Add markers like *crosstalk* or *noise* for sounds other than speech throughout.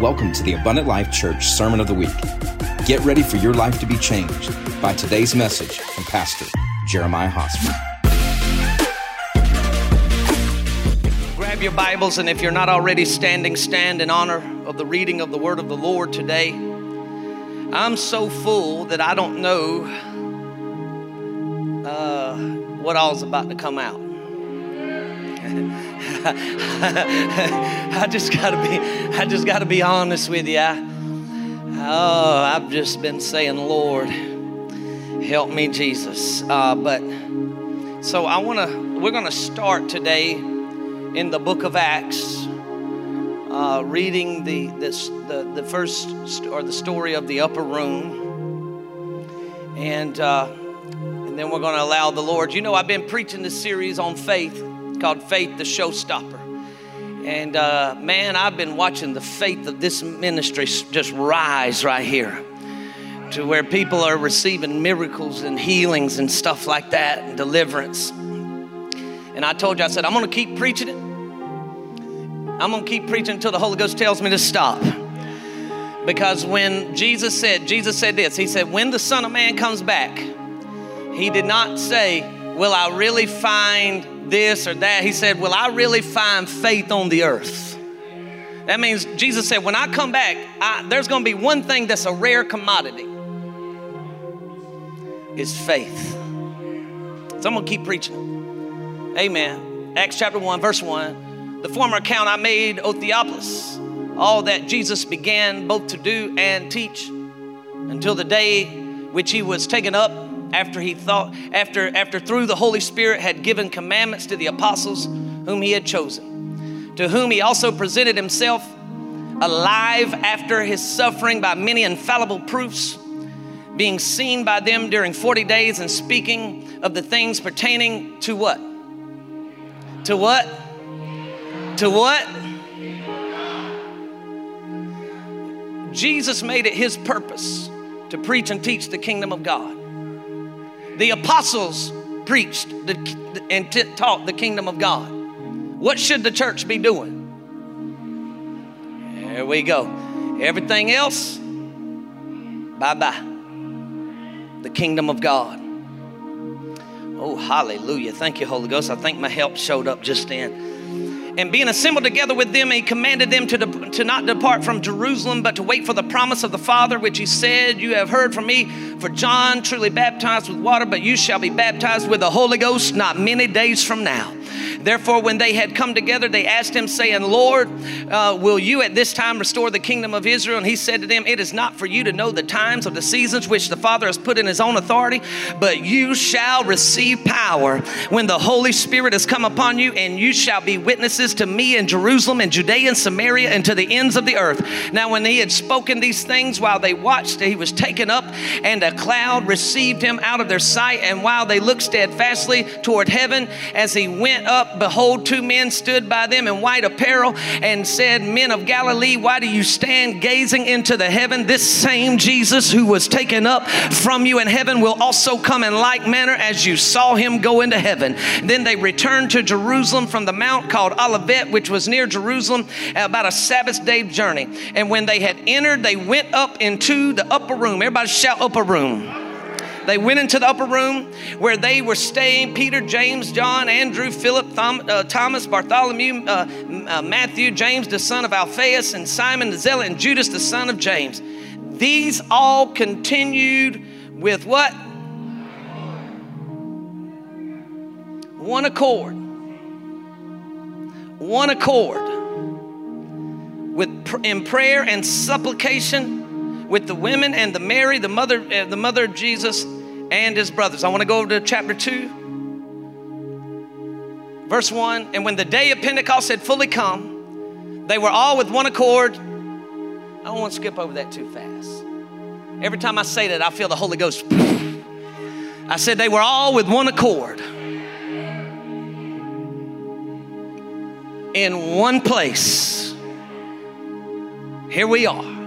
Welcome to the Abundant Life Church Sermon of the Week. Get ready for your life to be changed by today's message from Pastor Jeremiah Hosmer. Grab your Bibles, and if you're not already standing, stand in honor of the reading of the Word of the Lord today. I'm so full that I don't know uh, what all's about to come out. *laughs* *laughs* I just gotta be, I just gotta be honest with you. I, oh, I've just been saying, Lord, help me, Jesus. Uh, but so I wanna, we're gonna start today in the book of Acts, uh, reading the this the the first st- or the story of the upper room, and uh, and then we're gonna allow the Lord. You know, I've been preaching this series on faith called Faith the Showstopper. And uh, man, I've been watching the faith of this ministry just rise right here to where people are receiving miracles and healings and stuff like that, and deliverance. And I told you, I said, I'm going to keep preaching it. I'm going to keep preaching until the Holy Ghost tells me to stop. Because when Jesus said, Jesus said this, He said, When the Son of Man comes back, He did not say, Will I really find this or that. He said, Will I really find faith on the earth? That means Jesus said, When I come back, I, there's going to be one thing that's a rare commodity is faith. So I'm going to keep preaching. Amen. Acts chapter 1, verse 1. The former account I made, O Theophilus, all that Jesus began both to do and teach until the day which he was taken up after he thought after after through the holy spirit had given commandments to the apostles whom he had chosen to whom he also presented himself alive after his suffering by many infallible proofs being seen by them during 40 days and speaking of the things pertaining to what? To what? To what? Jesus made it his purpose to preach and teach the kingdom of God the apostles preached the, and t- taught the kingdom of God. What should the church be doing? There we go. Everything else, bye bye. The kingdom of God. Oh, hallelujah. Thank you, Holy Ghost. I think my help showed up just then. And being assembled together with them, he commanded them to, de- to not depart from Jerusalem, but to wait for the promise of the Father, which he said, You have heard from me. For John truly baptized with water, but you shall be baptized with the Holy Ghost not many days from now. Therefore, when they had come together, they asked him, saying, Lord, uh, will you at this time restore the kingdom of Israel? And he said to them, It is not for you to know the times or the seasons which the Father has put in his own authority, but you shall receive power when the Holy Spirit has come upon you, and you shall be witnesses to me in Jerusalem and Judea and Samaria and to the ends of the earth. Now, when he had spoken these things while they watched, he was taken up, and a cloud received him out of their sight. And while they looked steadfastly toward heaven as he went up, behold, two men stood by them in white apparel and said, Men of Galilee, why do you stand gazing into the heaven? This same Jesus who was taken up from you in heaven will also come in like manner as you saw him go into heaven. Then they returned to Jerusalem from the mount called Olivet, which was near Jerusalem, about a Sabbath day journey. And when they had entered, they went up into the upper room. Everybody shout, upper room. They went into the upper room where they were staying Peter, James, John, Andrew, Philip, Thom, uh, Thomas, Bartholomew, uh, uh, Matthew, James, the son of Alphaeus, and Simon the Zealot, and Judas, the son of James. These all continued with what? One accord. One accord. With in prayer and supplication with the women and the Mary, the mother, uh, the mother of Jesus, and his brothers. I want to go over to chapter 2, verse 1. And when the day of Pentecost had fully come, they were all with one accord. I don't want to skip over that too fast. Every time I say that, I feel the Holy Ghost. I said they were all with one accord in one place. Here we are.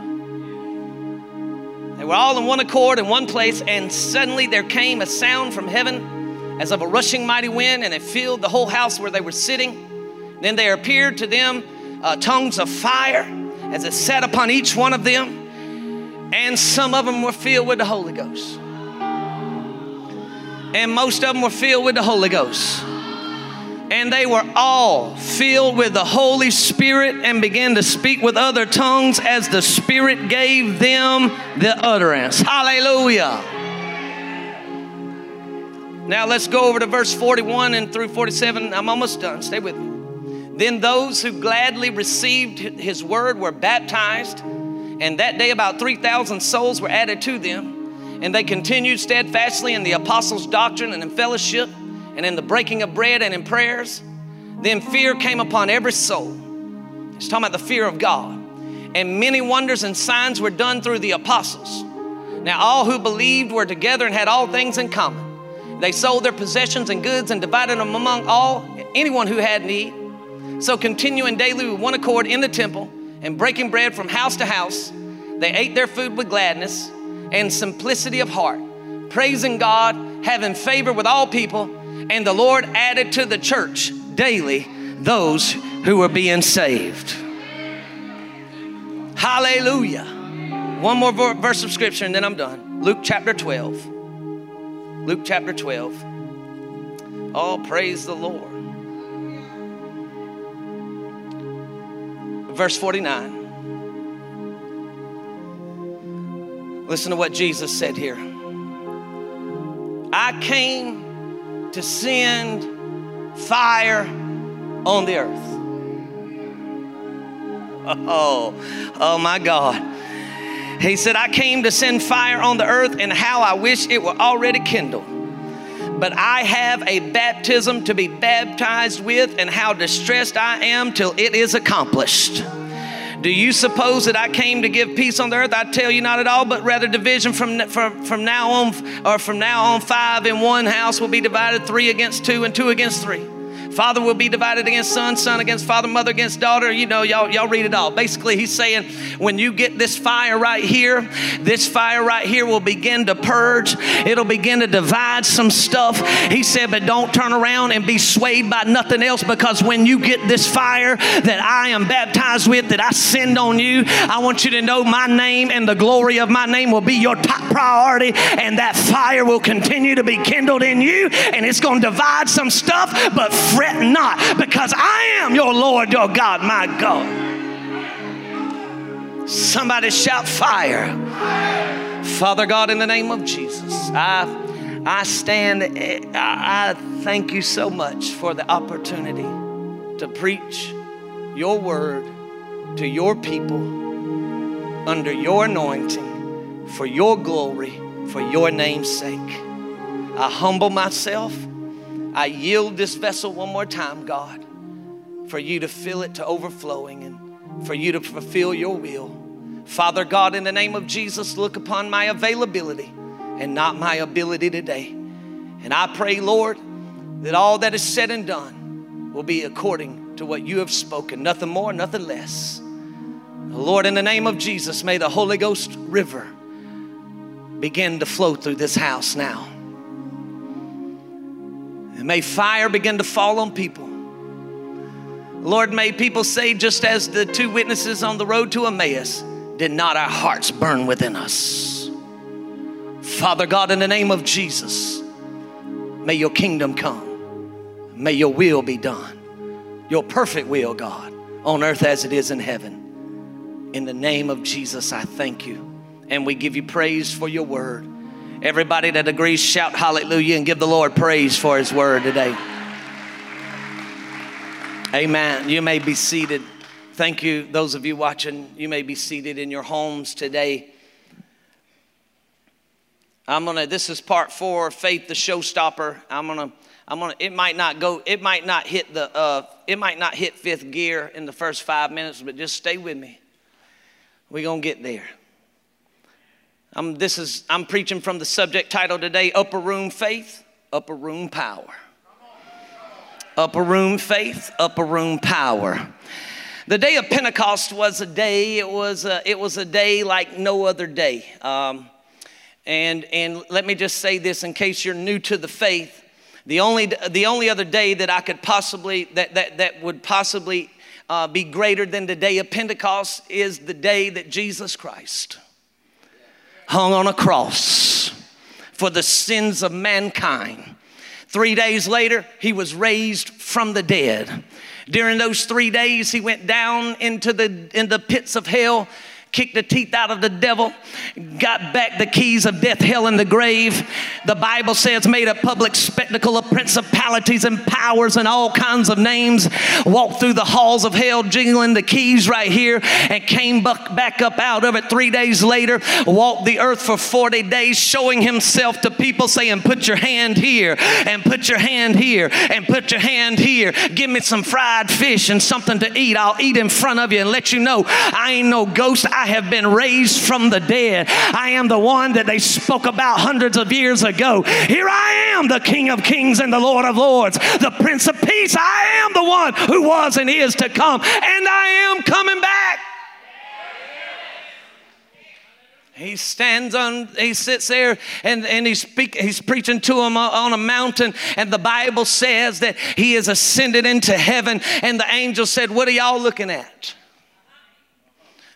They were all in one accord in one place, and suddenly there came a sound from heaven as of a rushing mighty wind, and it filled the whole house where they were sitting. Then there appeared to them uh, tongues of fire as it sat upon each one of them, and some of them were filled with the Holy Ghost. And most of them were filled with the Holy Ghost and they were all filled with the Holy Spirit and began to speak with other tongues as the Spirit gave them the utterance. Hallelujah. Now let's go over to verse 41 and through 47. I'm almost done. Stay with me. Then those who gladly received his word were baptized, and that day about 3,000 souls were added to them. And they continued steadfastly in the apostles' doctrine and in fellowship and in the breaking of bread and in prayers. Then fear came upon every soul. It's talking about the fear of God. And many wonders and signs were done through the apostles. Now, all who believed were together and had all things in common. They sold their possessions and goods and divided them among all, anyone who had need. So, continuing daily with one accord in the temple and breaking bread from house to house, they ate their food with gladness and simplicity of heart, praising God, having favor with all people and the Lord added to the church daily those who were being saved. Hallelujah. One more verse of scripture and then I'm done. Luke chapter 12. Luke chapter 12. Oh, praise the Lord. Verse 49. Listen to what Jesus said here. I came to send fire on the earth. Oh, oh my God. He said, I came to send fire on the earth, and how I wish it were already kindled. But I have a baptism to be baptized with, and how distressed I am till it is accomplished. Do you suppose that I came to give peace on the earth? I tell you not at all, but rather division from, from, from now on, or from now on, five in one house will be divided, three against two, and two against three. Father will be divided against son, son against father, mother against daughter. You know, y'all, y'all read it all. Basically, he's saying when you get this fire right here, this fire right here will begin to purge. It'll begin to divide some stuff. He said, but don't turn around and be swayed by nothing else because when you get this fire that I am baptized with, that I send on you, I want you to know my name and the glory of my name will be your top priority, and that fire will continue to be kindled in you, and it's going to divide some stuff, but fret not, because I am your Lord, your God, my God. Somebody shout fire. Father God, in the name of Jesus, I, I stand, I thank you so much for the opportunity to preach your word to your people under your anointing for your glory, for your name's sake. I humble myself I yield this vessel one more time, God, for you to fill it to overflowing and for you to fulfill your will. Father God, in the name of Jesus, look upon my availability and not my ability today. And I pray, Lord, that all that is said and done will be according to what you have spoken, nothing more, nothing less. Lord, in the name of Jesus, may the Holy Ghost river begin to flow through this house now. May fire begin to fall on people. Lord, may people say, just as the two witnesses on the road to Emmaus, did not our hearts burn within us? Father God, in the name of Jesus, may your kingdom come. May your will be done. Your perfect will, God, on earth as it is in heaven. In the name of Jesus, I thank you. And we give you praise for your word. Everybody that agrees, shout hallelujah and give the Lord praise for his word today. Amen. You may be seated. Thank you, those of you watching. You may be seated in your homes today. I'm gonna. This is part four, faith, the showstopper. I'm gonna. I'm gonna. It might not go. It might not hit the. Uh, it might not hit fifth gear in the first five minutes, but just stay with me. We're gonna get there. I'm, this is, I'm preaching from the subject title today Upper Room Faith, Upper Room Power. Upper Room Faith, Upper Room Power. The day of Pentecost was a day, it was a, it was a day like no other day. Um, and, and let me just say this in case you're new to the faith. The only, the only other day that I could possibly, that, that, that would possibly uh, be greater than the day of Pentecost is the day that Jesus Christ hung on a cross for the sins of mankind. Three days later, he was raised from the dead. During those three days, he went down into the, in the pits of hell kicked the teeth out of the devil, got back the keys of death, hell, and the grave. The Bible says, made a public spectacle of principalities and powers and all kinds of names, walked through the halls of hell, jingling the keys right here, and came back up out of it three days later, walked the earth for 40 days, showing himself to people, saying, Put your hand here, and put your hand here, and put your hand here. Give me some fried fish and something to eat. I'll eat in front of you and let you know I ain't no ghost. I I have been raised from the dead. I am the one that they spoke about hundreds of years ago. Here I am, the King of Kings and the Lord of Lords, the Prince of Peace. I am the one who was and is to come, and I am coming back. He stands on, he sits there and, and he's, speak, he's preaching to them on a mountain. And the Bible says that he is ascended into heaven. And the angel said, What are y'all looking at?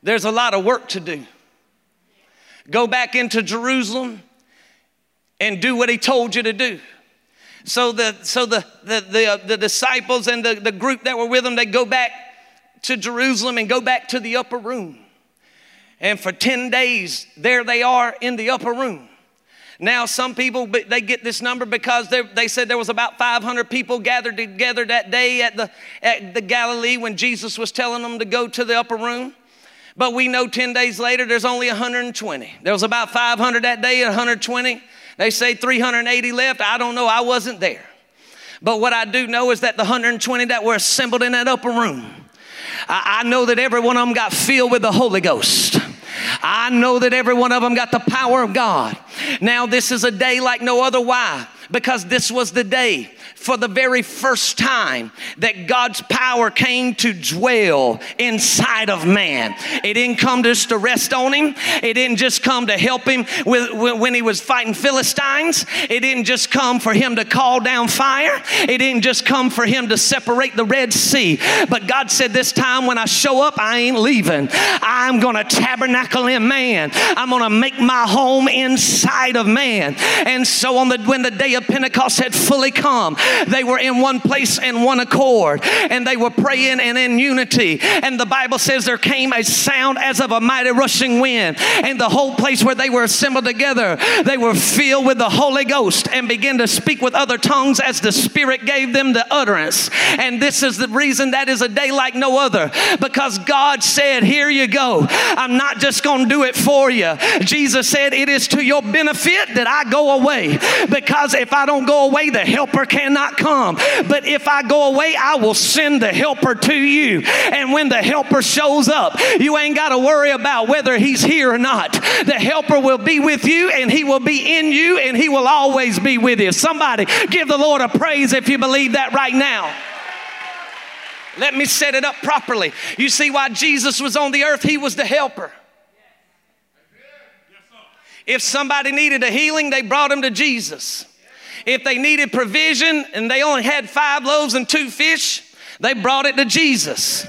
There's a lot of work to do. Go back into Jerusalem and do what he told you to do. So the so the the the, uh, the disciples and the, the group that were with them, they go back to Jerusalem and go back to the upper room. And for 10 days, there they are in the upper room. Now, some people they get this number because they said there was about 500 people gathered together that day at the at the Galilee when Jesus was telling them to go to the upper room. But we know 10 days later there's only 120. There was about 500 that day, 120. They say 380 left. I don't know. I wasn't there. But what I do know is that the 120 that were assembled in that upper room, I, I know that every one of them got filled with the Holy Ghost. I know that every one of them got the power of God. Now, this is a day like no other. Why? Because this was the day for the very first time that God's power came to dwell inside of man. It didn't come just to rest on him, it didn't just come to help him with, when he was fighting Philistines, it didn't just come for him to call down fire, it didn't just come for him to separate the Red Sea. But God said, This time when I show up, I ain't leaving. I'm going to tabernacle in man, I'm going to make my home inside of man. And so on the when the day of Pentecost had fully come, they were in one place in one accord and they were praying and in unity. And the Bible says there came a sound as of a mighty rushing wind. And the whole place where they were assembled together, they were filled with the Holy Ghost and began to speak with other tongues as the Spirit gave them the utterance. And this is the reason that is a day like no other because God said, Here you go. I'm not just going to do it for you. Jesus said, It is to your benefit that I go away because if I don't go away, the helper cannot come. But if I go away, I will send the helper to you. And when the helper shows up, you ain't got to worry about whether he's here or not. The helper will be with you and he will be in you and he will always be with you. Somebody give the Lord a praise if you believe that right now. Let me set it up properly. You see why Jesus was on the earth? He was the helper. If somebody needed a healing, they brought him to Jesus. If they needed provision and they only had five loaves and two fish, they brought it to Jesus.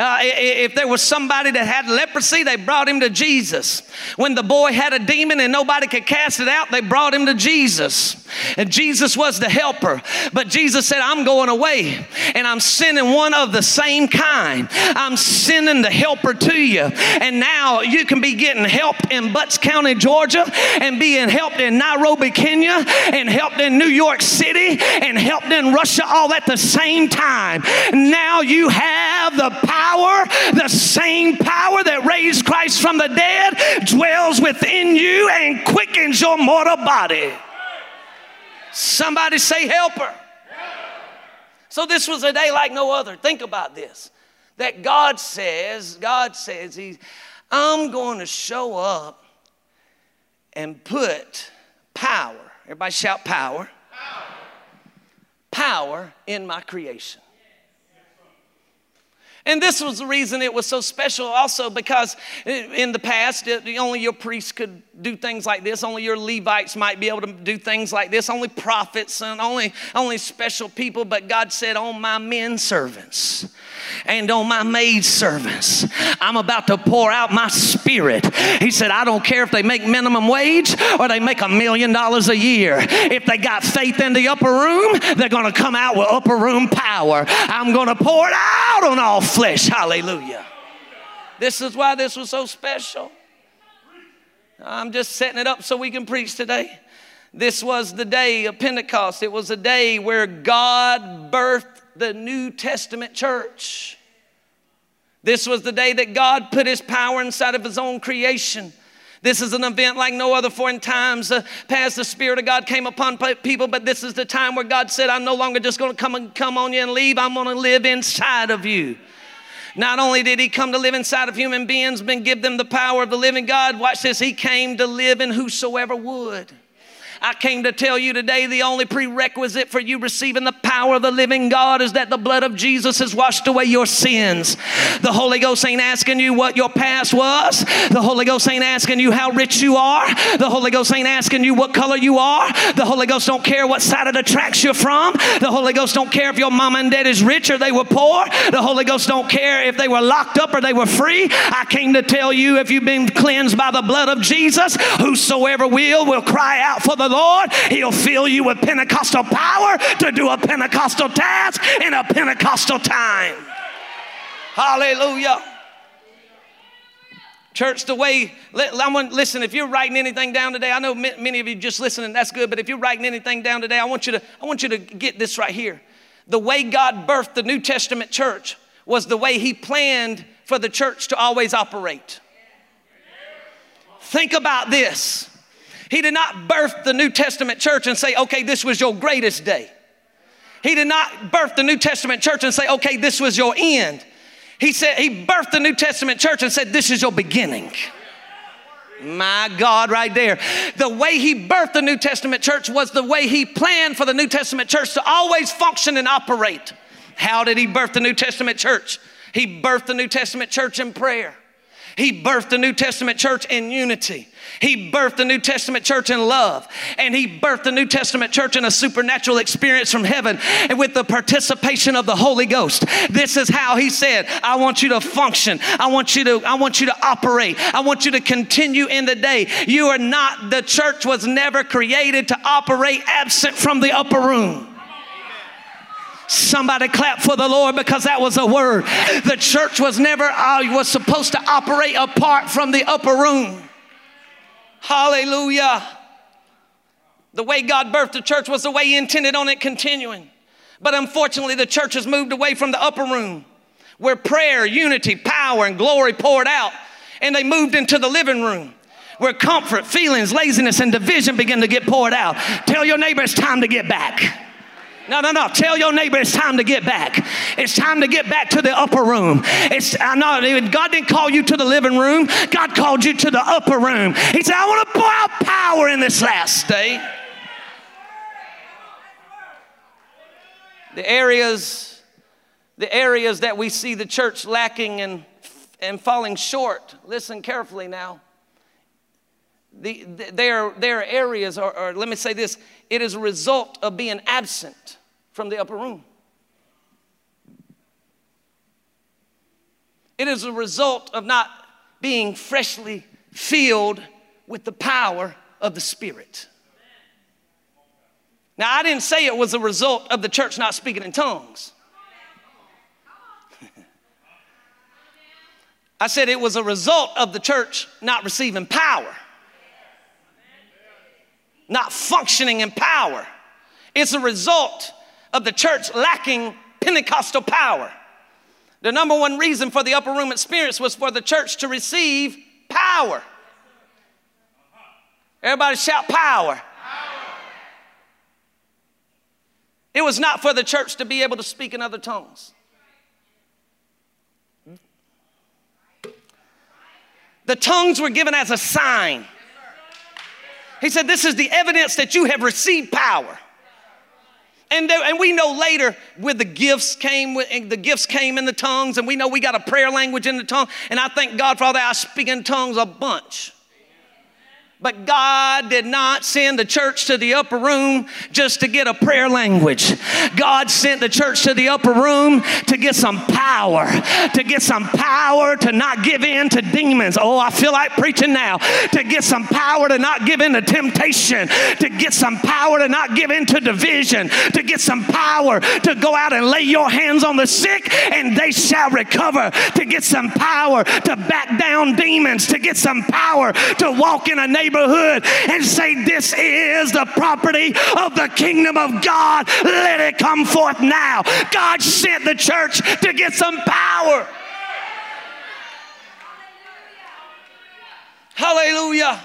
Uh, if there was somebody that had leprosy, they brought him to Jesus. When the boy had a demon and nobody could cast it out, they brought him to Jesus. And Jesus was the helper. But Jesus said, I'm going away and I'm sending one of the same kind. I'm sending the helper to you. And now you can be getting help in Butts County, Georgia, and being helped in Nairobi, Kenya, and helped in New York City, and helped in Russia all at the same time. Now you have the power power, the same power that raised Christ from the dead, dwells within you and quickens your mortal body. Somebody say, Helper. So this was a day like no other. Think about this. That God says, God says, He's, I'm going to show up and put power. Everybody shout power. Power, power in my creation. And this was the reason it was so special also because in the past, only your priests could do things like this. Only your Levites might be able to do things like this. Only prophets and only, only special people. But God said, On my men servants, and on my maid servants. I'm about to pour out my spirit. He said, I don't care if they make minimum wage or they make a million dollars a year. If they got faith in the upper room, they're going to come out with upper room power. I'm going to pour it out on all flesh. Hallelujah. This is why this was so special. I'm just setting it up so we can preach today. This was the day of Pentecost. It was a day where God birthed the New Testament church. This was the day that God put his power inside of his own creation. This is an event like no other, for in times uh, past the Spirit of God came upon people, but this is the time where God said, I'm no longer just going to come and come on you and leave, I'm going to live inside of you. Not only did he come to live inside of human beings, but give them the power of the living God, watch this, he came to live in whosoever would. I came to tell you today the only prerequisite for you receiving the power of the living God is that the blood of Jesus has washed away your sins. The Holy Ghost ain't asking you what your past was. The Holy Ghost ain't asking you how rich you are. The Holy Ghost ain't asking you what color you are. The Holy Ghost don't care what side of the tracks you're from. The Holy Ghost don't care if your mom and dad is rich or they were poor. The Holy Ghost don't care if they were locked up or they were free. I came to tell you if you've been cleansed by the blood of Jesus, whosoever will will cry out for the Lord, He'll fill you with Pentecostal power to do a Pentecostal task in a Pentecostal time. Hallelujah. Church, the way, I want, listen, if you're writing anything down today, I know many of you just listening, that's good, but if you're writing anything down today, I want you to, I want you to get this right here. The way God birthed the New Testament church was the way He planned for the church to always operate. Think about this. He did not birth the New Testament church and say, okay, this was your greatest day. He did not birth the New Testament church and say, okay, this was your end. He said, He birthed the New Testament church and said, this is your beginning. My God, right there. The way he birthed the New Testament church was the way he planned for the New Testament church to always function and operate. How did he birth the New Testament church? He birthed the New Testament church in prayer. He birthed the New Testament church in unity. He birthed the New Testament church in love. And he birthed the New Testament church in a supernatural experience from heaven and with the participation of the Holy Ghost. This is how he said, I want you to function. I want you to, I want you to operate. I want you to continue in the day. You are not, the church was never created to operate absent from the upper room. Somebody clap for the Lord because that was a word. The church was never uh, was supposed to operate apart from the upper room. Hallelujah. The way God birthed the church was the way He intended on it continuing. But unfortunately, the church has moved away from the upper room where prayer, unity, power, and glory poured out, and they moved into the living room where comfort, feelings, laziness, and division begin to get poured out. Tell your neighbor it's time to get back. No, no, no. Tell your neighbor it's time to get back. It's time to get back to the upper room. It's I know God didn't call you to the living room. God called you to the upper room. He said, I want to pour out power in this last day. The areas, the areas that we see the church lacking and, and falling short. Listen carefully now. The, the, there, there are areas, or, or let me say this it is a result of being absent from the upper room. It is a result of not being freshly filled with the power of the Spirit. Now, I didn't say it was a result of the church not speaking in tongues. I said it was a result of the church not receiving power, not functioning in power. It's a result of the church lacking Pentecostal power. The number one reason for the upper room experience was for the church to receive power. Everybody shout power. power. It was not for the church to be able to speak in other tongues. The tongues were given as a sign. He said, This is the evidence that you have received power. And, there, and we know later with the gifts came the gifts came in the tongues and we know we got a prayer language in the tongue. And i thank god for all that i speak in tongues a bunch But God did not send the church to the upper room just to get a prayer language. God sent the church to the upper room to get some power, to get some power to not give in to demons. Oh, I feel like preaching now. To get some power to not give in to temptation, to get some power to not give in to division, to get some power to go out and lay your hands on the sick and they shall recover, to get some power to back down demons, to get some power to walk in a neighborhood neighborhood and say, This is the property of the kingdom of God. Let it come forth now. God sent the church to get some power. Hallelujah.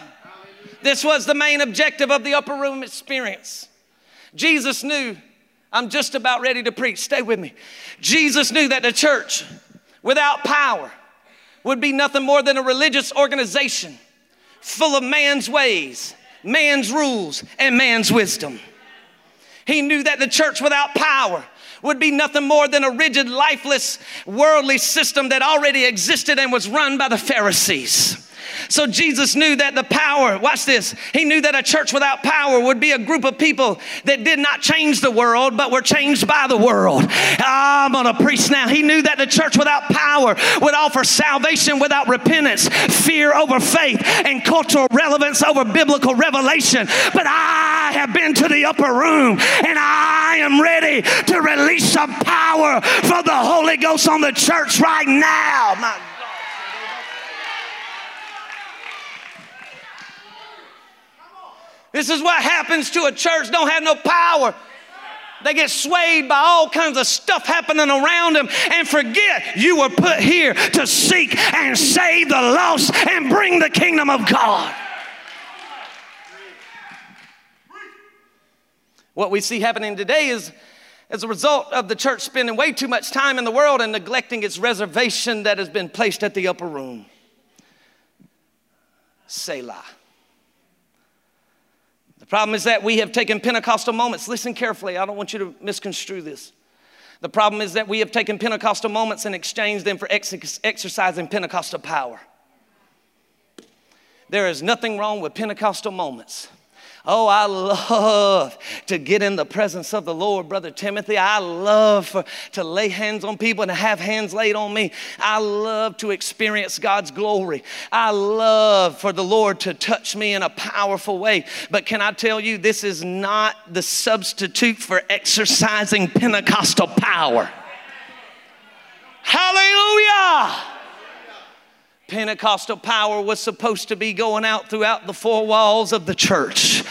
This was the main objective of the upper room experience. Jesus knew, I'm just about ready to preach, stay with me. Jesus knew that the church without power would be nothing more than a religious organization full of man's ways, man's rules, and man's wisdom. He knew that the church without power would be nothing more than a rigid, lifeless, worldly system that already existed and was run by the Pharisees. So Jesus knew that the power, watch this, he knew that a church without power would be a group of people that did not change the world, but were changed by the world. I'm gonna preach now. He knew that the church without power would offer salvation without repentance, fear over faith, and cultural relevance over biblical revelation. But I have been to the upper room and I am ready to release some power from the Holy Ghost on the church right now. My This is what happens to a church don't have no power. They get swayed by all kinds of stuff happening around them and forget you were put here to seek and save the lost and bring the kingdom of God. What we see happening today is as a result of the church spending way too much time in the world and neglecting its reservation that has been placed at the upper room. Selah. The problem is that we have taken Pentecostal moments. Listen carefully, I don't want you to misconstrue this. The problem is that we have taken Pentecostal moments and exchanged them for ex- exercising Pentecostal power. There is nothing wrong with Pentecostal moments. Oh, I love to get in the presence of the Lord, Brother Timothy. I love for, to lay hands on people and to have hands laid on me. I love to experience God's glory. I love for the Lord to touch me in a powerful way. But can I tell you, this is not the substitute for exercising Pentecostal power. Hallelujah! Pentecostal power was supposed to be going out throughout the four walls of the church.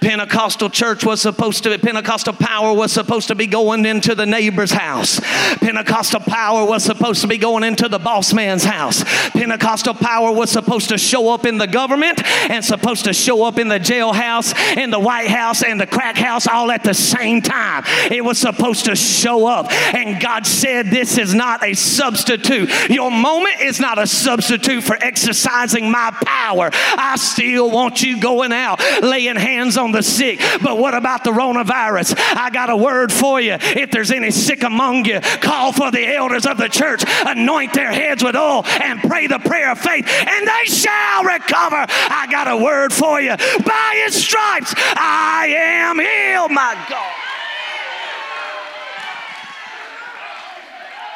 Pentecostal church was supposed to, be, Pentecostal power was supposed to be going into the neighbor's house. Pentecostal power was supposed to be going into the boss man's house. Pentecostal power was supposed to show up in the government and supposed to show up in the jailhouse, in the White House, and the crack house all at the same time. It was supposed to show up. And God said, This is not a substitute. Your moment is not a substitute substitute for exercising my power. I still want you going out, laying hands on the sick. But what about the coronavirus? I got a word for you. If there's any sick among you, call for the elders of the church, anoint their heads with oil, and pray the prayer of faith, and they shall recover. I got a word for you. By his stripes, I am healed, my God.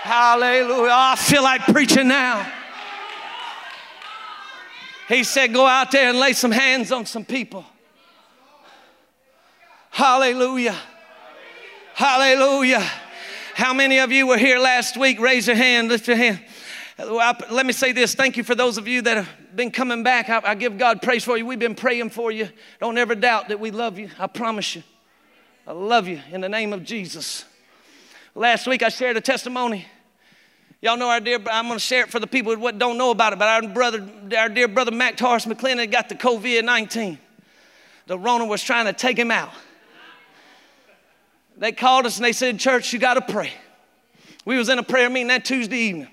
Hallelujah. Oh, I feel like preaching now. He said, Go out there and lay some hands on some people. Hallelujah. Hallelujah. How many of you were here last week? Raise your hand, lift your hand. Let me say this. Thank you for those of you that have been coming back. I, I give God praise for you. We've been praying for you. Don't ever doubt that we love you. I promise you. I love you in the name of Jesus. Last week I shared a testimony Y'all know our dear, I'm going to share it for the people who don't know about it, but our brother, our dear brother Mac Torres McClendon got the COVID 19. The Rona was trying to take him out. They called us and they said, Church, you got to pray. We was in a prayer meeting that Tuesday evening.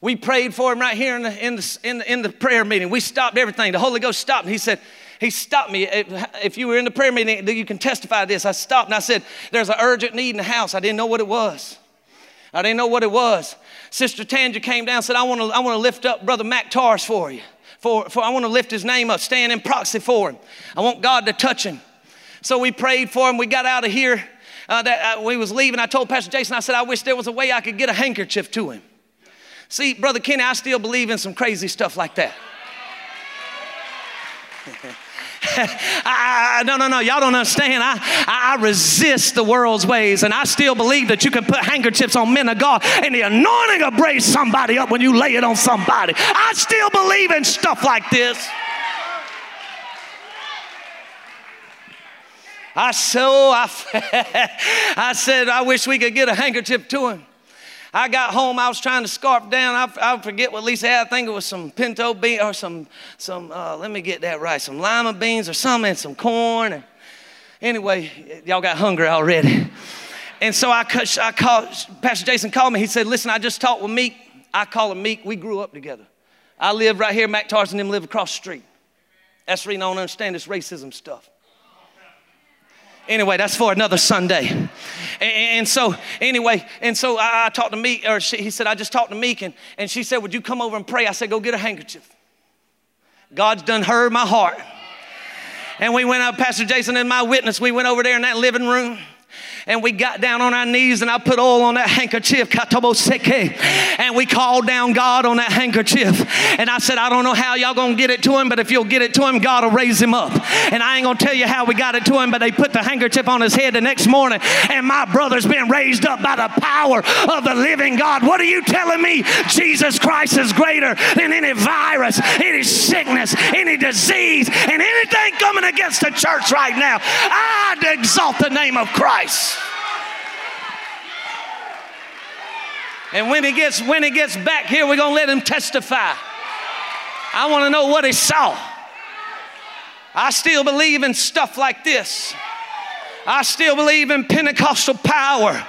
We prayed for him right here in the, in the, in the, in the prayer meeting. We stopped everything. The Holy Ghost stopped. He said, he stopped me. If you were in the prayer meeting, you can testify this. I stopped and I said, There's an urgent need in the house. I didn't know what it was. I didn't know what it was. Sister Tanja came down and said, I want to I wanna lift up Brother Mac Tars for you for, for I want to lift his name up, stand in proxy for him. I want God to touch him. So we prayed for him. We got out of here. Uh, that uh, we was leaving. I told Pastor Jason, I said, I wish there was a way I could get a handkerchief to him. See, Brother Kenny, I still believe in some crazy stuff like that. *laughs* *laughs* I, no, no, no, y'all don't understand. I, I resist the world's ways, and I still believe that you can put handkerchiefs on men of God, and the anointing will raise somebody up when you lay it on somebody. I still believe in stuff like this. I so I, *laughs* I said I wish we could get a handkerchief to him. I got home, I was trying to scarf down. I, I forget what Lisa had. I think it was some pinto bean or some, some uh, let me get that right, some lima beans or something, and some corn. And anyway, y'all got hungry already. And so I, I called, Pastor Jason called me. He said, Listen, I just talked with Meek. I call him Meek. We grew up together. I live right here. Mac Tarzan and them live across the street. That's the reason I don't understand this racism stuff. Anyway, that's for another Sunday. And, so, anyway, and so I, I talked to Meek, or she, he said, I just talked to Meek, and, and she said, Would you come over and pray? I said, Go get a handkerchief. God's done heard my heart. And we went up, Pastor Jason and my witness, we went over there in that living room and we got down on our knees and I put oil on that handkerchief, and we called down God on that handkerchief. And I said, I don't know how y'all gonna get it to him, but if you'll get it to him, God will raise him up. And I ain't gonna tell you how we got it to him, but they put the handkerchief on his head the next morning, and my brother's been raised up by the power of the living God. What are you telling me? Jesus Christ is greater than any virus, any sickness, any disease, and anything coming against the church right now. I exalt the name of Christ. And when he gets when he gets back here, we're gonna let him testify. I want to know what he saw. I still believe in stuff like this. I still believe in Pentecostal power.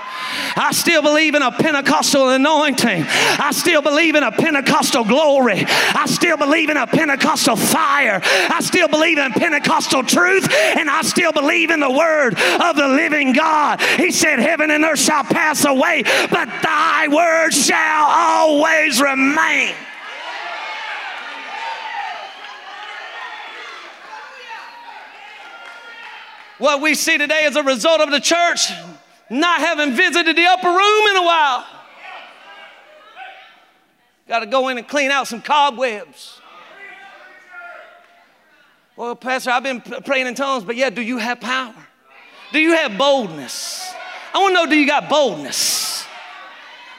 I still believe in a Pentecostal anointing. I still believe in a Pentecostal glory. I still believe in a Pentecostal fire. I still believe in Pentecostal truth. And I still believe in the word of the living God. He said, Heaven and earth shall pass away, but thy word shall always remain. What we see today as a result of the church not having visited the upper room in a while. Got to go in and clean out some cobwebs. Well, Pastor, I've been praying in tongues, but yeah, do you have power? Do you have boldness? I want to know do you got boldness?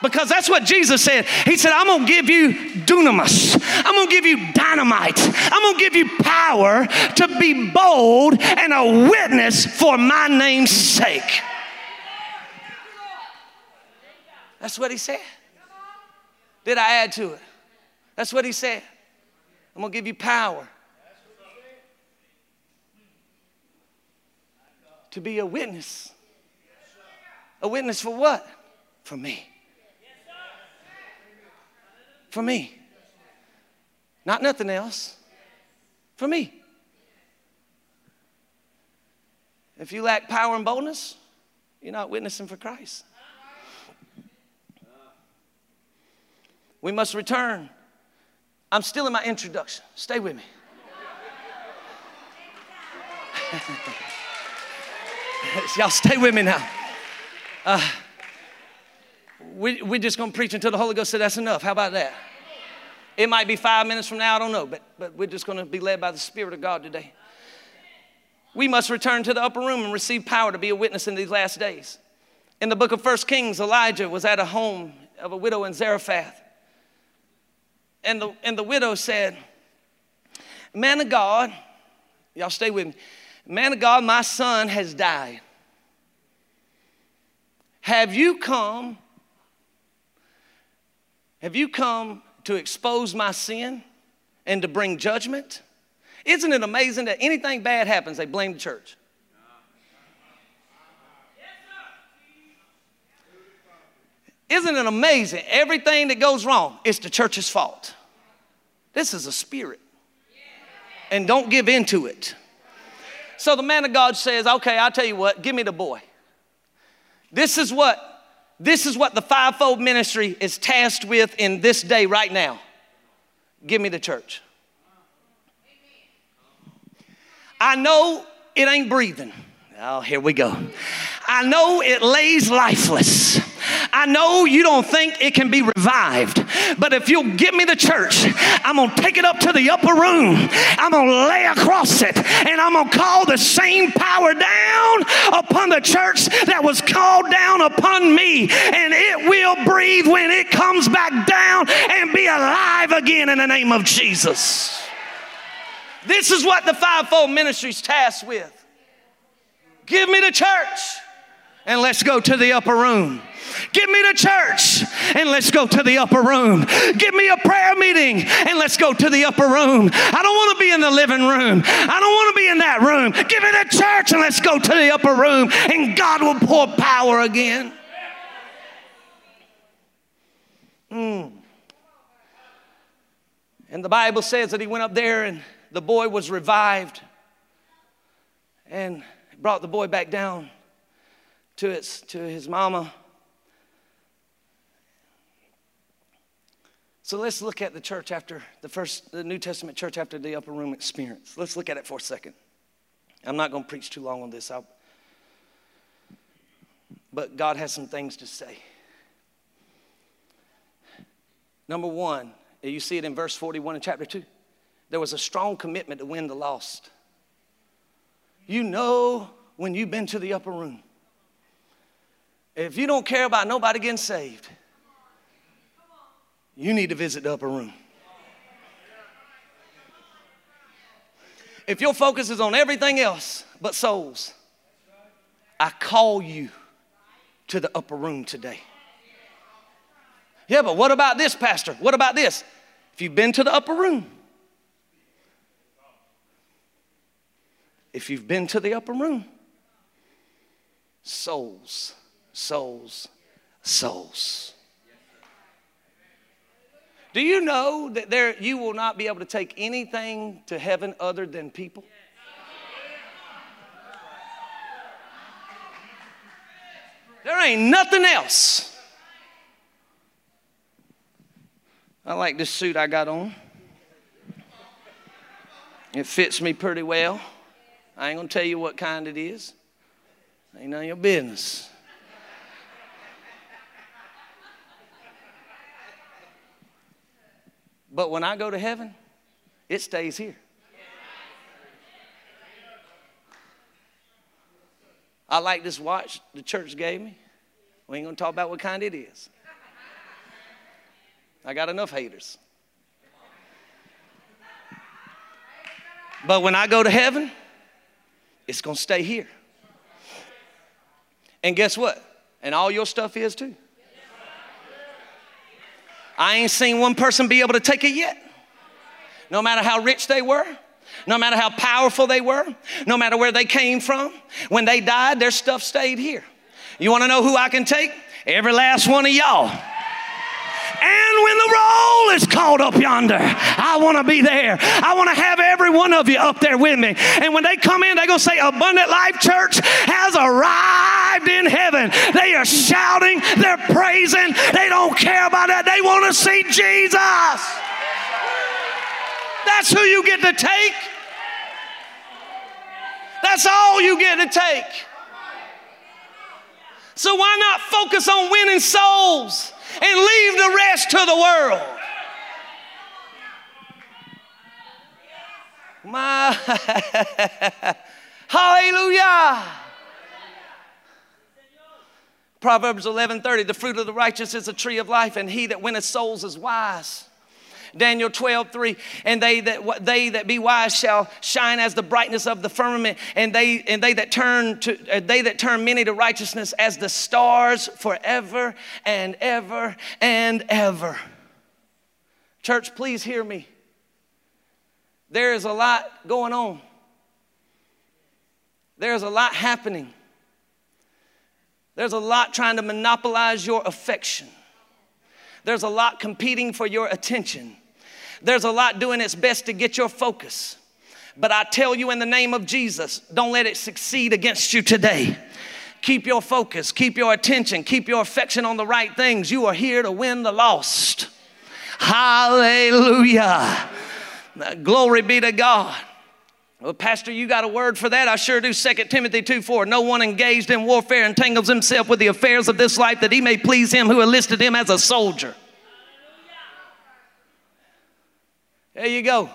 Because that's what Jesus said. He said, I'm to give you dunamis. I'm to give you dynamite. I'm to give you power to be bold and a witness for my name's sake. That's what he said. Did I add to it? That's what he said. I'm going to give you power to be a witness. A witness for what? For me. For me. Not nothing else. For me. If you lack power and boldness, you're not witnessing for Christ. We must return. I'm still in my introduction. Stay with me. *laughs* Y'all stay with me now. Uh, we, we're just going to preach until the Holy Ghost said that's enough. How about that? It might be five minutes from now, I don't know, but, but we're just going to be led by the Spirit of God today. We must return to the upper room and receive power to be a witness in these last days. In the book of First Kings, Elijah was at a home of a widow in Zarephath. And the, and the widow said, Man of God, y'all stay with me. Man of God, my son has died. Have you come? Have you come to expose my sin and to bring judgment? Isn't it amazing that anything bad happens, they blame the church? Isn't it amazing? Everything that goes wrong, it's the church's fault. This is a spirit. And don't give in to it. So the man of God says, Okay, I'll tell you what, give me the boy. This is what this is what the fivefold ministry is tasked with in this day right now. Give me the church. I know it ain't breathing. Oh, here we go. I know it lays lifeless. I know you don't think it can be revived, but if you'll give me the church, I'm gonna take it up to the upper room. I'm gonna lay across it, and I'm gonna call the same power down upon the church that was called down upon me, and it will breathe when it comes back down and be alive again in the name of Jesus. This is what the fivefold ministry is tasked with. Give me the church and let's go to the upper room. Give me the church and let's go to the upper room. Give me a prayer meeting and let's go to the upper room. I don't want to be in the living room. I don't want to be in that room. Give me the church and let's go to the upper room and God will pour power again. Mm. And the Bible says that he went up there and the boy was revived and brought the boy back down to, its, to his mama. So let's look at the church after the first, the New Testament church after the upper room experience. Let's look at it for a second. I'm not going to preach too long on this, I'll, but God has some things to say. Number one, you see it in verse 41 in chapter 2. There was a strong commitment to win the lost. You know when you've been to the upper room. If you don't care about nobody getting saved, you need to visit the upper room. If your focus is on everything else but souls, I call you to the upper room today. Yeah, but what about this, Pastor? What about this? If you've been to the upper room, if you've been to the upper room, souls, souls, souls. Do you know that there you will not be able to take anything to heaven other than people? There ain't nothing else. I like this suit I got on. It fits me pretty well. I ain't gonna tell you what kind it is. Ain't none of your business. But when I go to heaven, it stays here. I like this watch the church gave me. We ain't gonna talk about what kind it is. I got enough haters. But when I go to heaven, it's gonna stay here. And guess what? And all your stuff is too. I ain't seen one person be able to take it yet. No matter how rich they were, no matter how powerful they were, no matter where they came from, when they died, their stuff stayed here. You wanna know who I can take? Every last one of y'all. And when the roll is called up yonder, I want to be there. I want to have every one of you up there with me. And when they come in, they're going to say, Abundant Life Church has arrived in heaven. They are shouting, they're praising, they don't care about that. They want to see Jesus. That's who you get to take. That's all you get to take. So why not focus on winning souls? and leave the rest to the world. My *laughs* hallelujah. Proverbs 11:30 the fruit of the righteous is a tree of life and he that winneth souls is wise. Daniel 12, 3. And they that they that be wise shall shine as the brightness of the firmament, and they and they that turn to uh, they that turn many to righteousness as the stars forever and ever and ever. Church, please hear me. There is a lot going on. There's a lot happening. There's a lot trying to monopolize your affection. There's a lot competing for your attention. There's a lot doing its best to get your focus. But I tell you in the name of Jesus, don't let it succeed against you today. Keep your focus, keep your attention, keep your affection on the right things. You are here to win the lost. Hallelujah. Glory be to God. Well, Pastor, you got a word for that? I sure do. 2 Timothy 2 4. No one engaged in warfare entangles himself with the affairs of this life that he may please him who enlisted him as a soldier. There you go.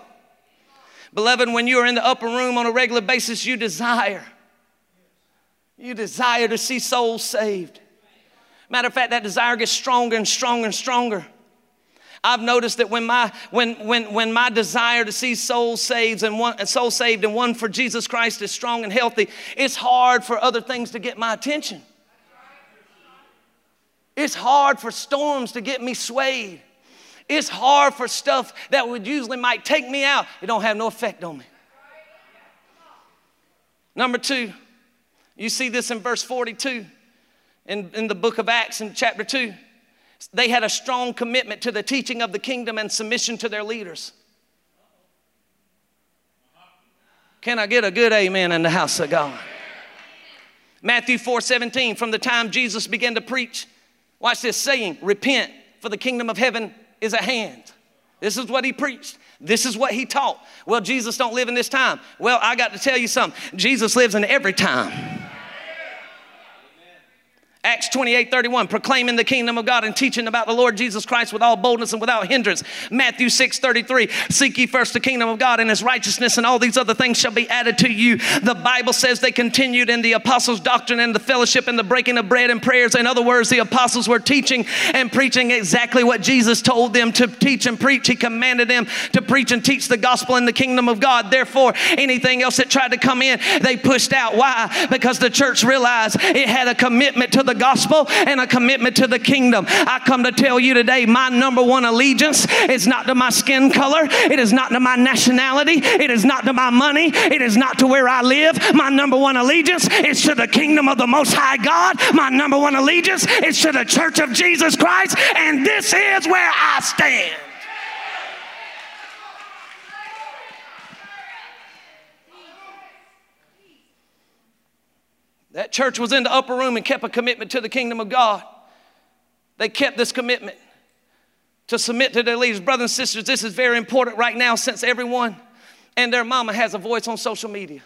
Beloved, when you are in the upper room on a regular basis, you desire. You desire to see souls saved. Matter of fact, that desire gets stronger and stronger and stronger. I've noticed that when my when when when my desire to see souls saved and one soul saved and one for Jesus Christ is strong and healthy, it's hard for other things to get my attention. It's hard for storms to get me swayed. It's hard for stuff that would usually might take me out. It don't have no effect on me. Number two, you see this in verse 42 in, in the book of Acts in chapter 2. They had a strong commitment to the teaching of the kingdom and submission to their leaders. Can I get a good amen in the house of God? Matthew 4 17, from the time Jesus began to preach, watch this saying, repent, for the kingdom of heaven is at hand. This is what he preached. This is what he taught. Well, Jesus don't live in this time. Well, I got to tell you something. Jesus lives in every time. Acts 28 31, proclaiming the kingdom of God and teaching about the Lord Jesus Christ with all boldness and without hindrance. Matthew 6 33, seek ye first the kingdom of God and his righteousness, and all these other things shall be added to you. The Bible says they continued in the apostles' doctrine and the fellowship and the breaking of bread and prayers. In other words, the apostles were teaching and preaching exactly what Jesus told them to teach and preach. He commanded them to preach and teach the gospel in the kingdom of God. Therefore, anything else that tried to come in, they pushed out. Why? Because the church realized it had a commitment to the gospel and a commitment to the kingdom. I come to tell you today my number one allegiance is not to my skin color, it is not to my nationality, it is not to my money, it is not to where I live. My number one allegiance is to the kingdom of the Most High God. My number one allegiance is to the church of Jesus Christ, and this is where I stand. That church was in the upper room and kept a commitment to the kingdom of God. They kept this commitment to submit to their leaders. Brothers and sisters, this is very important right now since everyone and their mama has a voice on social media.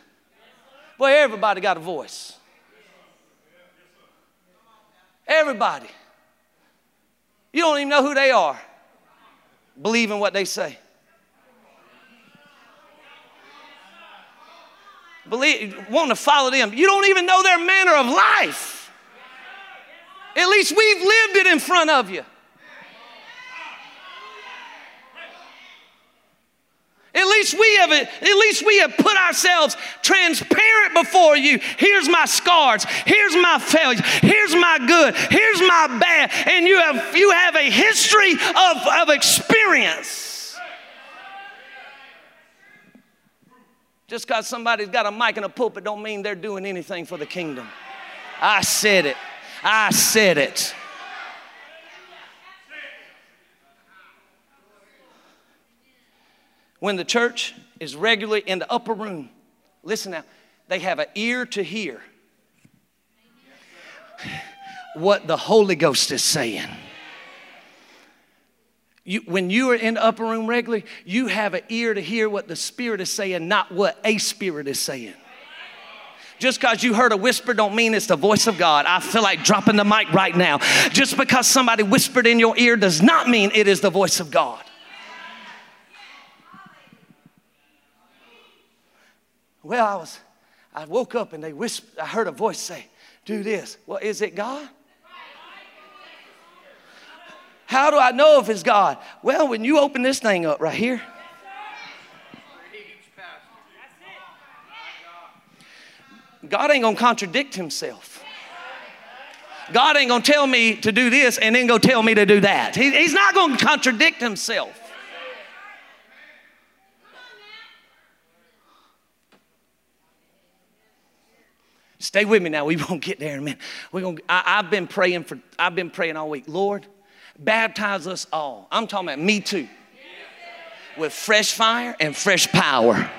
Boy, everybody got a voice. Everybody. You don't even know who they are. Believe in what they say. Believe, wanting to follow them. You don't even know their manner of life. At least we've lived it in front of you. At least we have it, at least we have put ourselves transparent before you. Here's my scars. Here's my failures. Here's my good. Here's my bad. And you have you have a history of, of experience. Just because somebody's got a mic and a pulpit don't mean they're doing anything for the kingdom. I said it. I said it. When the church is regularly in the upper room, listen now, they have an ear to hear what the Holy Ghost is saying. You, when you are in the upper room regularly, you have an ear to hear what the Spirit is saying, not what a spirit is saying. Just because you heard a whisper don't mean it's the voice of God. I feel like dropping the mic right now. Just because somebody whispered in your ear does not mean it is the voice of God. Well, I was, I woke up and they whispered, I heard a voice say, do this. Well, is it God? How do I know if it's God? Well, when you open this thing up right here, God ain't gonna contradict himself. God ain't gonna tell me to do this and then go tell me to do that. He, he's not gonna contradict himself. Stay with me now. We *laughs* won't get there in a minute. We're gonna, I, I've been praying for. I've been praying all week. Lord, Baptize us all. I'm talking about me too. With fresh fire and fresh power.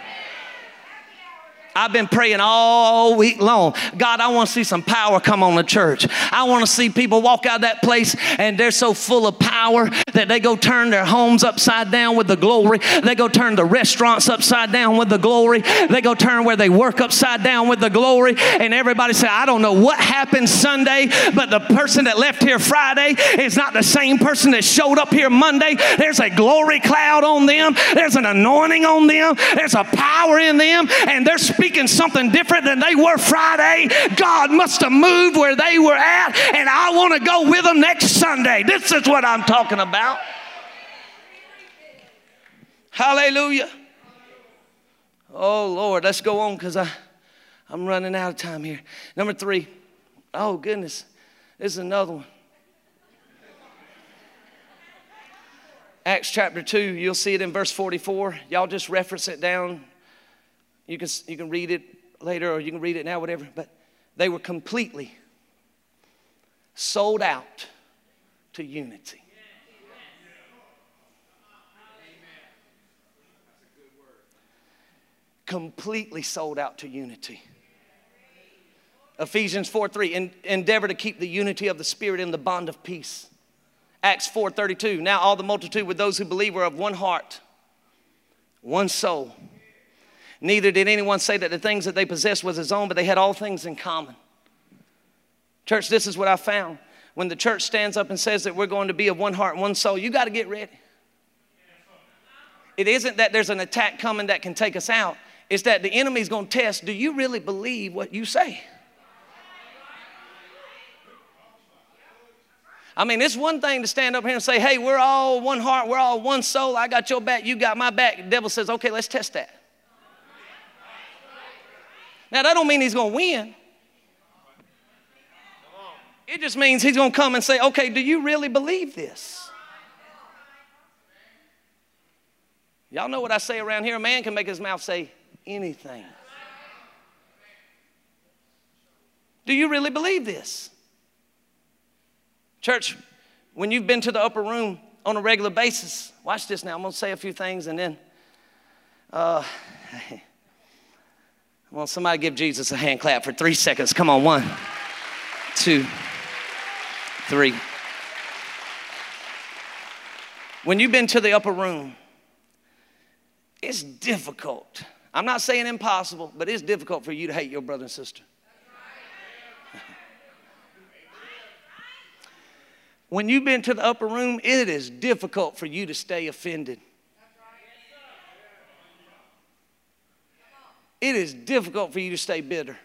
I've been praying all week long. God, I want to see some power come on the church. I want to see people walk out that place and they're so full of power power that they go turn their homes upside down with the glory. They go turn the restaurants upside down with the glory. They go turn where they work upside down with the glory. And everybody said, I don't know what happened Sunday, but the person that left here Friday is not the same person that showed up here Monday. There's a glory cloud on them, there's an anointing on them, there's a power in them, and they're speaking something different than they were Friday. God must have moved where they were at, and I want to go with them next Sunday. This is what I'm talking about. Hallelujah. Oh, Lord, let's go on because I'm running out of time here. Number three. Oh, goodness. This is another one. Acts chapter 2, you'll see it in verse 44. Y'all just reference it down. You can, you can read it later or you can read it now, whatever. But they were completely sold out to unity. Completely sold out to unity. Ephesians 4 3, endeavor to keep the unity of the Spirit in the bond of peace. Acts 4:32. Now all the multitude with those who believe were of one heart, one soul. Neither did anyone say that the things that they possessed was his own, but they had all things in common. Church, this is what I found. When the church stands up and says that we're going to be of one heart and one soul, you got to get ready. It isn't that there's an attack coming that can take us out. It's that the enemy's going to test do you really believe what you say? I mean, it's one thing to stand up here and say, hey, we're all one heart, we're all one soul. I got your back, you got my back. The devil says, okay, let's test that. Now, that don't mean he's going to win. It just means he's going to come and say, okay, do you really believe this? Y'all know what I say around here? A man can make his mouth say anything. Do you really believe this? Church, when you've been to the upper room on a regular basis, watch this now. I'm going to say a few things and then. Uh, *laughs* well, somebody give Jesus a hand clap for three seconds. Come on, one, two, three. When you've been to the upper room, it's difficult. I'm not saying impossible, but it's difficult for you to hate your brother and sister. When you've been to the upper room, it is difficult for you to stay offended. It is difficult for you to stay bitter.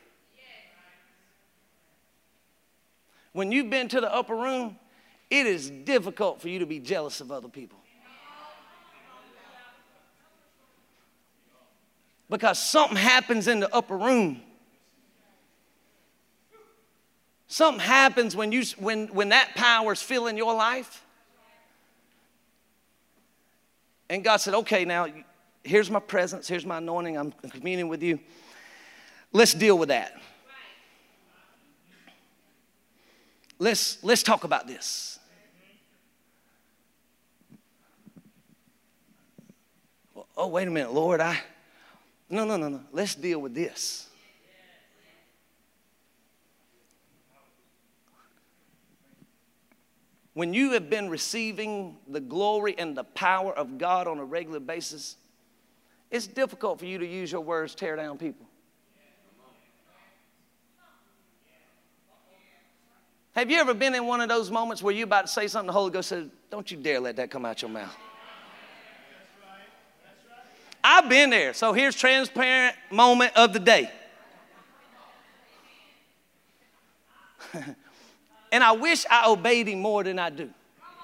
When you've been to the upper room, it is difficult for you to be jealous of other people. Because something happens in the upper room Something happens when, you, when, when that power is filling your life. And God said, okay, now here's my presence, here's my anointing, I'm communing with you. Let's deal with that. Let's, let's talk about this. Oh, wait a minute, Lord, I. No, no, no, no. Let's deal with this. When you have been receiving the glory and the power of God on a regular basis, it's difficult for you to use your words tear down people. Have you ever been in one of those moments where you're about to say something, the Holy Ghost says, Don't you dare let that come out your mouth? I've been there. So here's transparent moment of the day. *laughs* And I wish I obeyed him more than I do.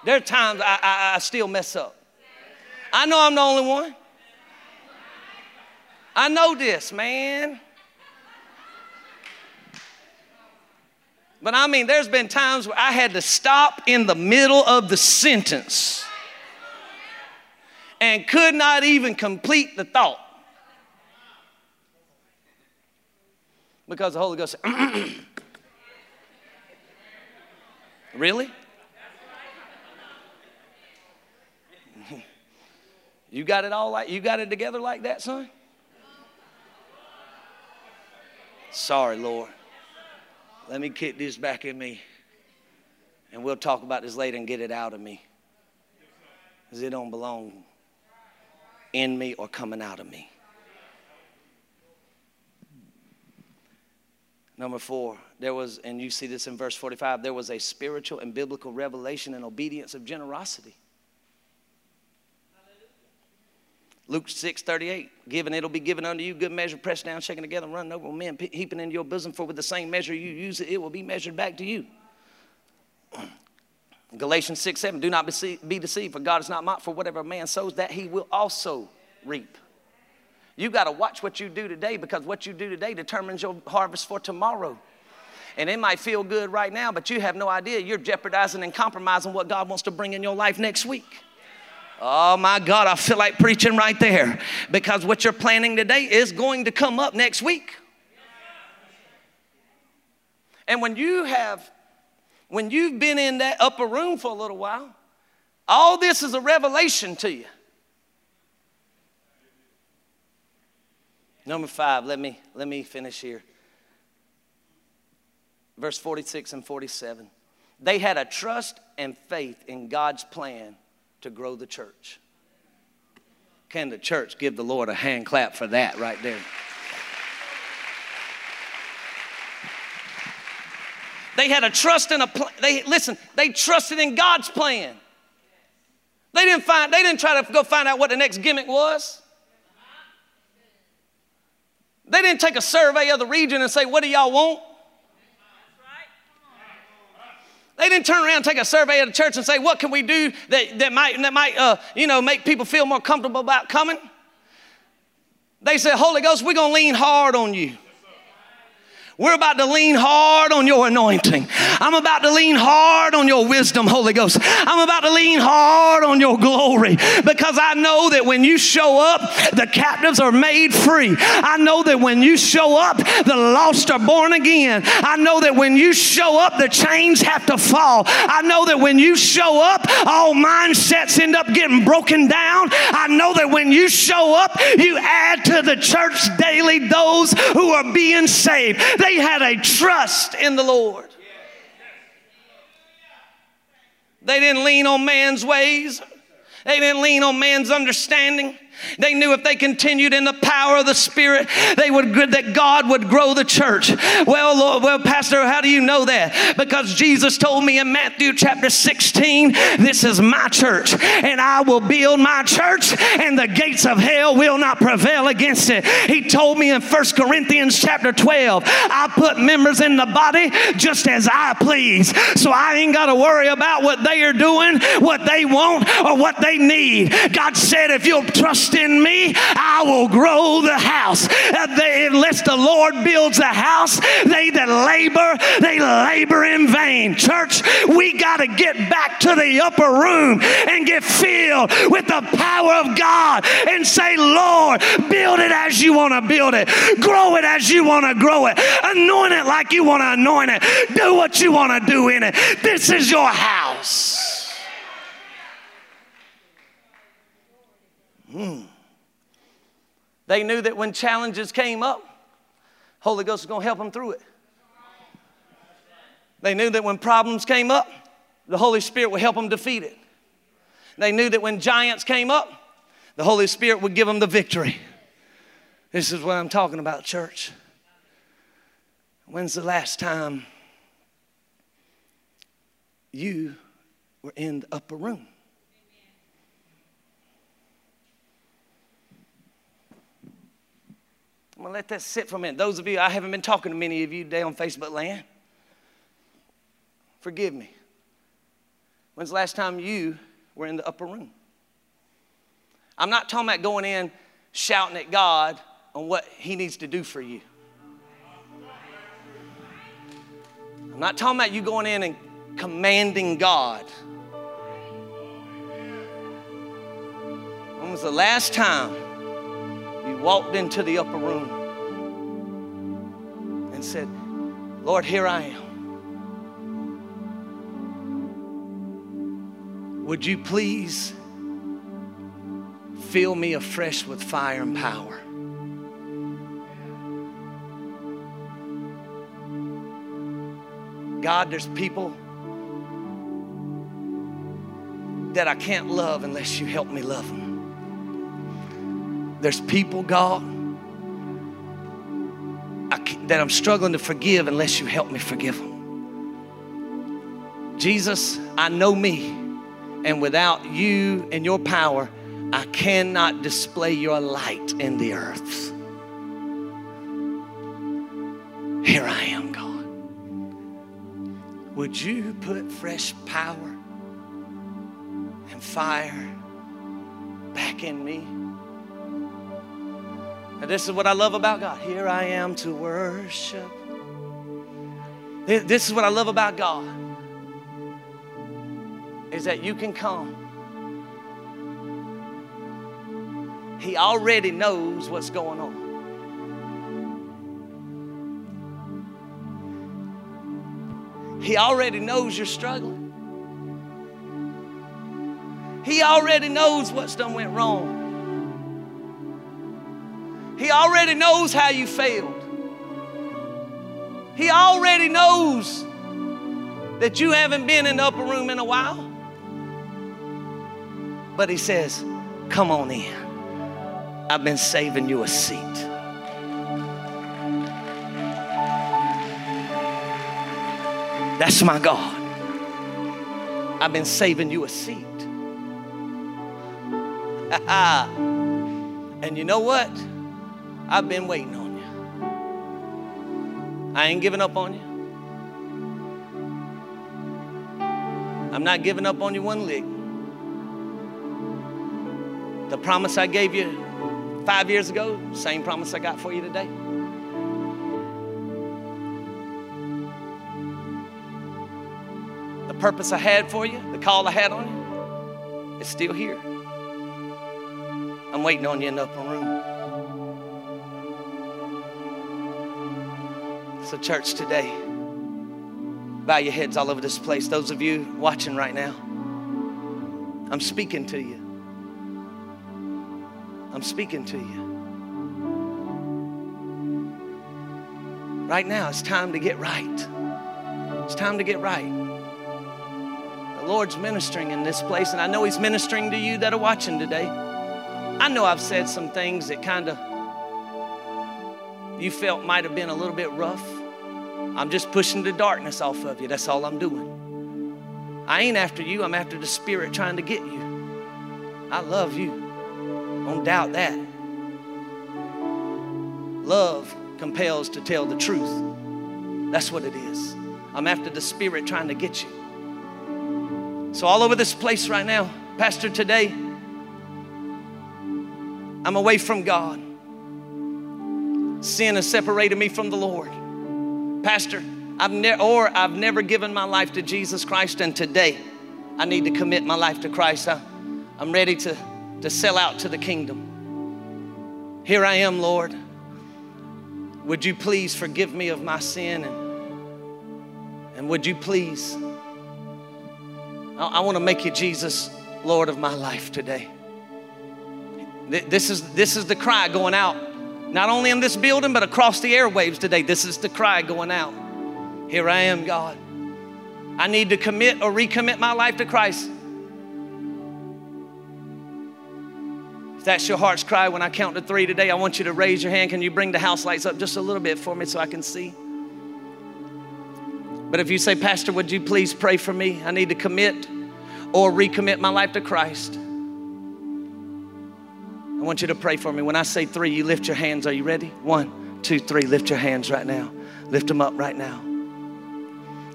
There are times I, I, I still mess up. I know I'm the only one. I know this, man. But I mean, there's been times where I had to stop in the middle of the sentence and could not even complete the thought. Because the Holy Ghost said, *clears throat* Really? *laughs* You got it all like you got it together like that, son? Sorry, Lord. Let me kick this back in me. And we'll talk about this later and get it out of me. Because it don't belong in me or coming out of me. Number four, there was, and you see this in verse 45, there was a spiritual and biblical revelation and obedience of generosity. Luke 6 38, given it'll be given unto you, good measure, pressed down, shaken together, running over, men heaping into your bosom, for with the same measure you use it, it will be measured back to you. *clears throat* Galatians 6 7, do not be deceived, for God is not mocked, for whatever a man sows, that he will also reap. You got to watch what you do today because what you do today determines your harvest for tomorrow. And it might feel good right now, but you have no idea you're jeopardizing and compromising what God wants to bring in your life next week. Oh my God, I feel like preaching right there because what you're planning today is going to come up next week. And when you have, when you've been in that upper room for a little while, all this is a revelation to you. Number five, let me, let me finish here. Verse 46 and 47. They had a trust and faith in God's plan to grow the church. Can the church give the Lord a hand clap for that right there? They had a trust in a plan. They listen, they trusted in God's plan. They didn't find, they didn't try to go find out what the next gimmick was. They didn't take a survey of the region and say, What do y'all want? They didn't turn around and take a survey of the church and say, What can we do that, that might, that might uh, you know, make people feel more comfortable about coming? They said, Holy Ghost, we're going to lean hard on you. We're about to lean hard on your anointing. I'm about to lean hard on your wisdom, Holy Ghost. I'm about to lean hard on your glory because I know that when you show up, the captives are made free. I know that when you show up, the lost are born again. I know that when you show up, the chains have to fall. I know that when you show up, all mindsets end up getting broken down. I know that when you show up, you add to the church daily those who are being saved. They had a trust in the Lord. They didn't lean on man's ways. They didn't lean on man's understanding. They knew if they continued in the power of the Spirit, they would that God would grow the church. Well, Lord, well, Pastor, how do you know that? Because Jesus told me in Matthew chapter 16, this is my church, and I will build my church, and the gates of hell will not prevail against it. He told me in 1 Corinthians chapter 12, I put members in the body just as I please. So I ain't got to worry about what they are doing, what they want, or what they need. God said, if you'll trust trust in me, I will grow the house. They, unless the Lord builds a house, they that labor, they labor in vain. Church, we got to get back to the upper room and get filled with the power of God and say, Lord, build it as you want to build it, grow it as you want to grow it, anoint it like you want to anoint it, do what you want to do in it. This is your house. Hmm. They knew that when challenges came up, Holy Ghost was going to help them through it. They knew that when problems came up, the Holy Spirit would help them defeat it. They knew that when giants came up, the Holy Spirit would give them the victory. This is what I'm talking about, church. When's the last time you were in the upper room? I'm going to let that sit for a minute. Those of you, I haven't been talking to many of you today on Facebook land. Forgive me. When's the last time you were in the upper room? I'm not talking about going in shouting at God on what He needs to do for you. I'm not talking about you going in and commanding God. When was the last time walked into the upper room and said, Lord, here I am. Would you please fill me afresh with fire and power? God, there's people that I can't love unless you help me love them. There's people, God, that I'm struggling to forgive unless you help me forgive them. Jesus, I know me, and without you and your power, I cannot display your light in the earth. Here I am, God. Would you put fresh power and fire back in me? And this is what I love about God. Here I am to worship. This is what I love about God. Is that you can come. He already knows what's going on. He already knows you're struggling. He already knows what's done went wrong. He already knows how you failed. He already knows that you haven't been in the upper room in a while. But he says, Come on in. I've been saving you a seat. That's my God. I've been saving you a seat. *laughs* and you know what? I've been waiting on you. I ain't giving up on you. I'm not giving up on you one lick. The promise I gave you five years ago, same promise I got for you today. The purpose I had for you, the call I had on you, is still here. I'm waiting on you in the upper room. So, church, today, bow your heads all over this place. Those of you watching right now, I'm speaking to you. I'm speaking to you. Right now, it's time to get right. It's time to get right. The Lord's ministering in this place, and I know He's ministering to you that are watching today. I know I've said some things that kind of you felt might have been a little bit rough. I'm just pushing the darkness off of you. That's all I'm doing. I ain't after you, I'm after the Spirit trying to get you. I love you. Don't doubt that. Love compels to tell the truth. That's what it is. I'm after the Spirit trying to get you. So, all over this place right now, Pastor, today, I'm away from God. Sin has separated me from the Lord. Pastor, I've ne- or I've never given my life to Jesus Christ, and today I need to commit my life to Christ. I, I'm ready to, to sell out to the kingdom. Here I am, Lord. Would you please forgive me of my sin? And, and would you please, I, I want to make you Jesus, Lord of my life today. This is, this is the cry going out, not only in this building, but across the airwaves today. This is the cry going out. Here I am, God. I need to commit or recommit my life to Christ. If that's your heart's cry when I count to three today, I want you to raise your hand. Can you bring the house lights up just a little bit for me so I can see? But if you say, Pastor, would you please pray for me? I need to commit or recommit my life to Christ. I want you to pray for me. When I say three, you lift your hands. Are you ready? One, two, three. Lift your hands right now. Lift them up right now.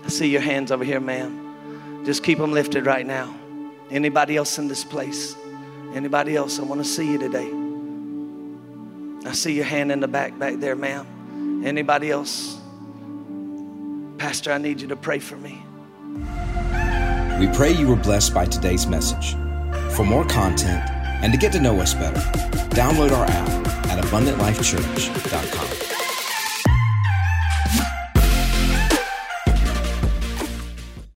I see your hands over here, ma'am. Just keep them lifted right now. Anybody else in this place? Anybody else? I want to see you today. I see your hand in the back, back there, ma'am. Anybody else? Pastor, I need you to pray for me. We pray you were blessed by today's message. For more content and to get to know us better, download our app at abundantlifechurch.com.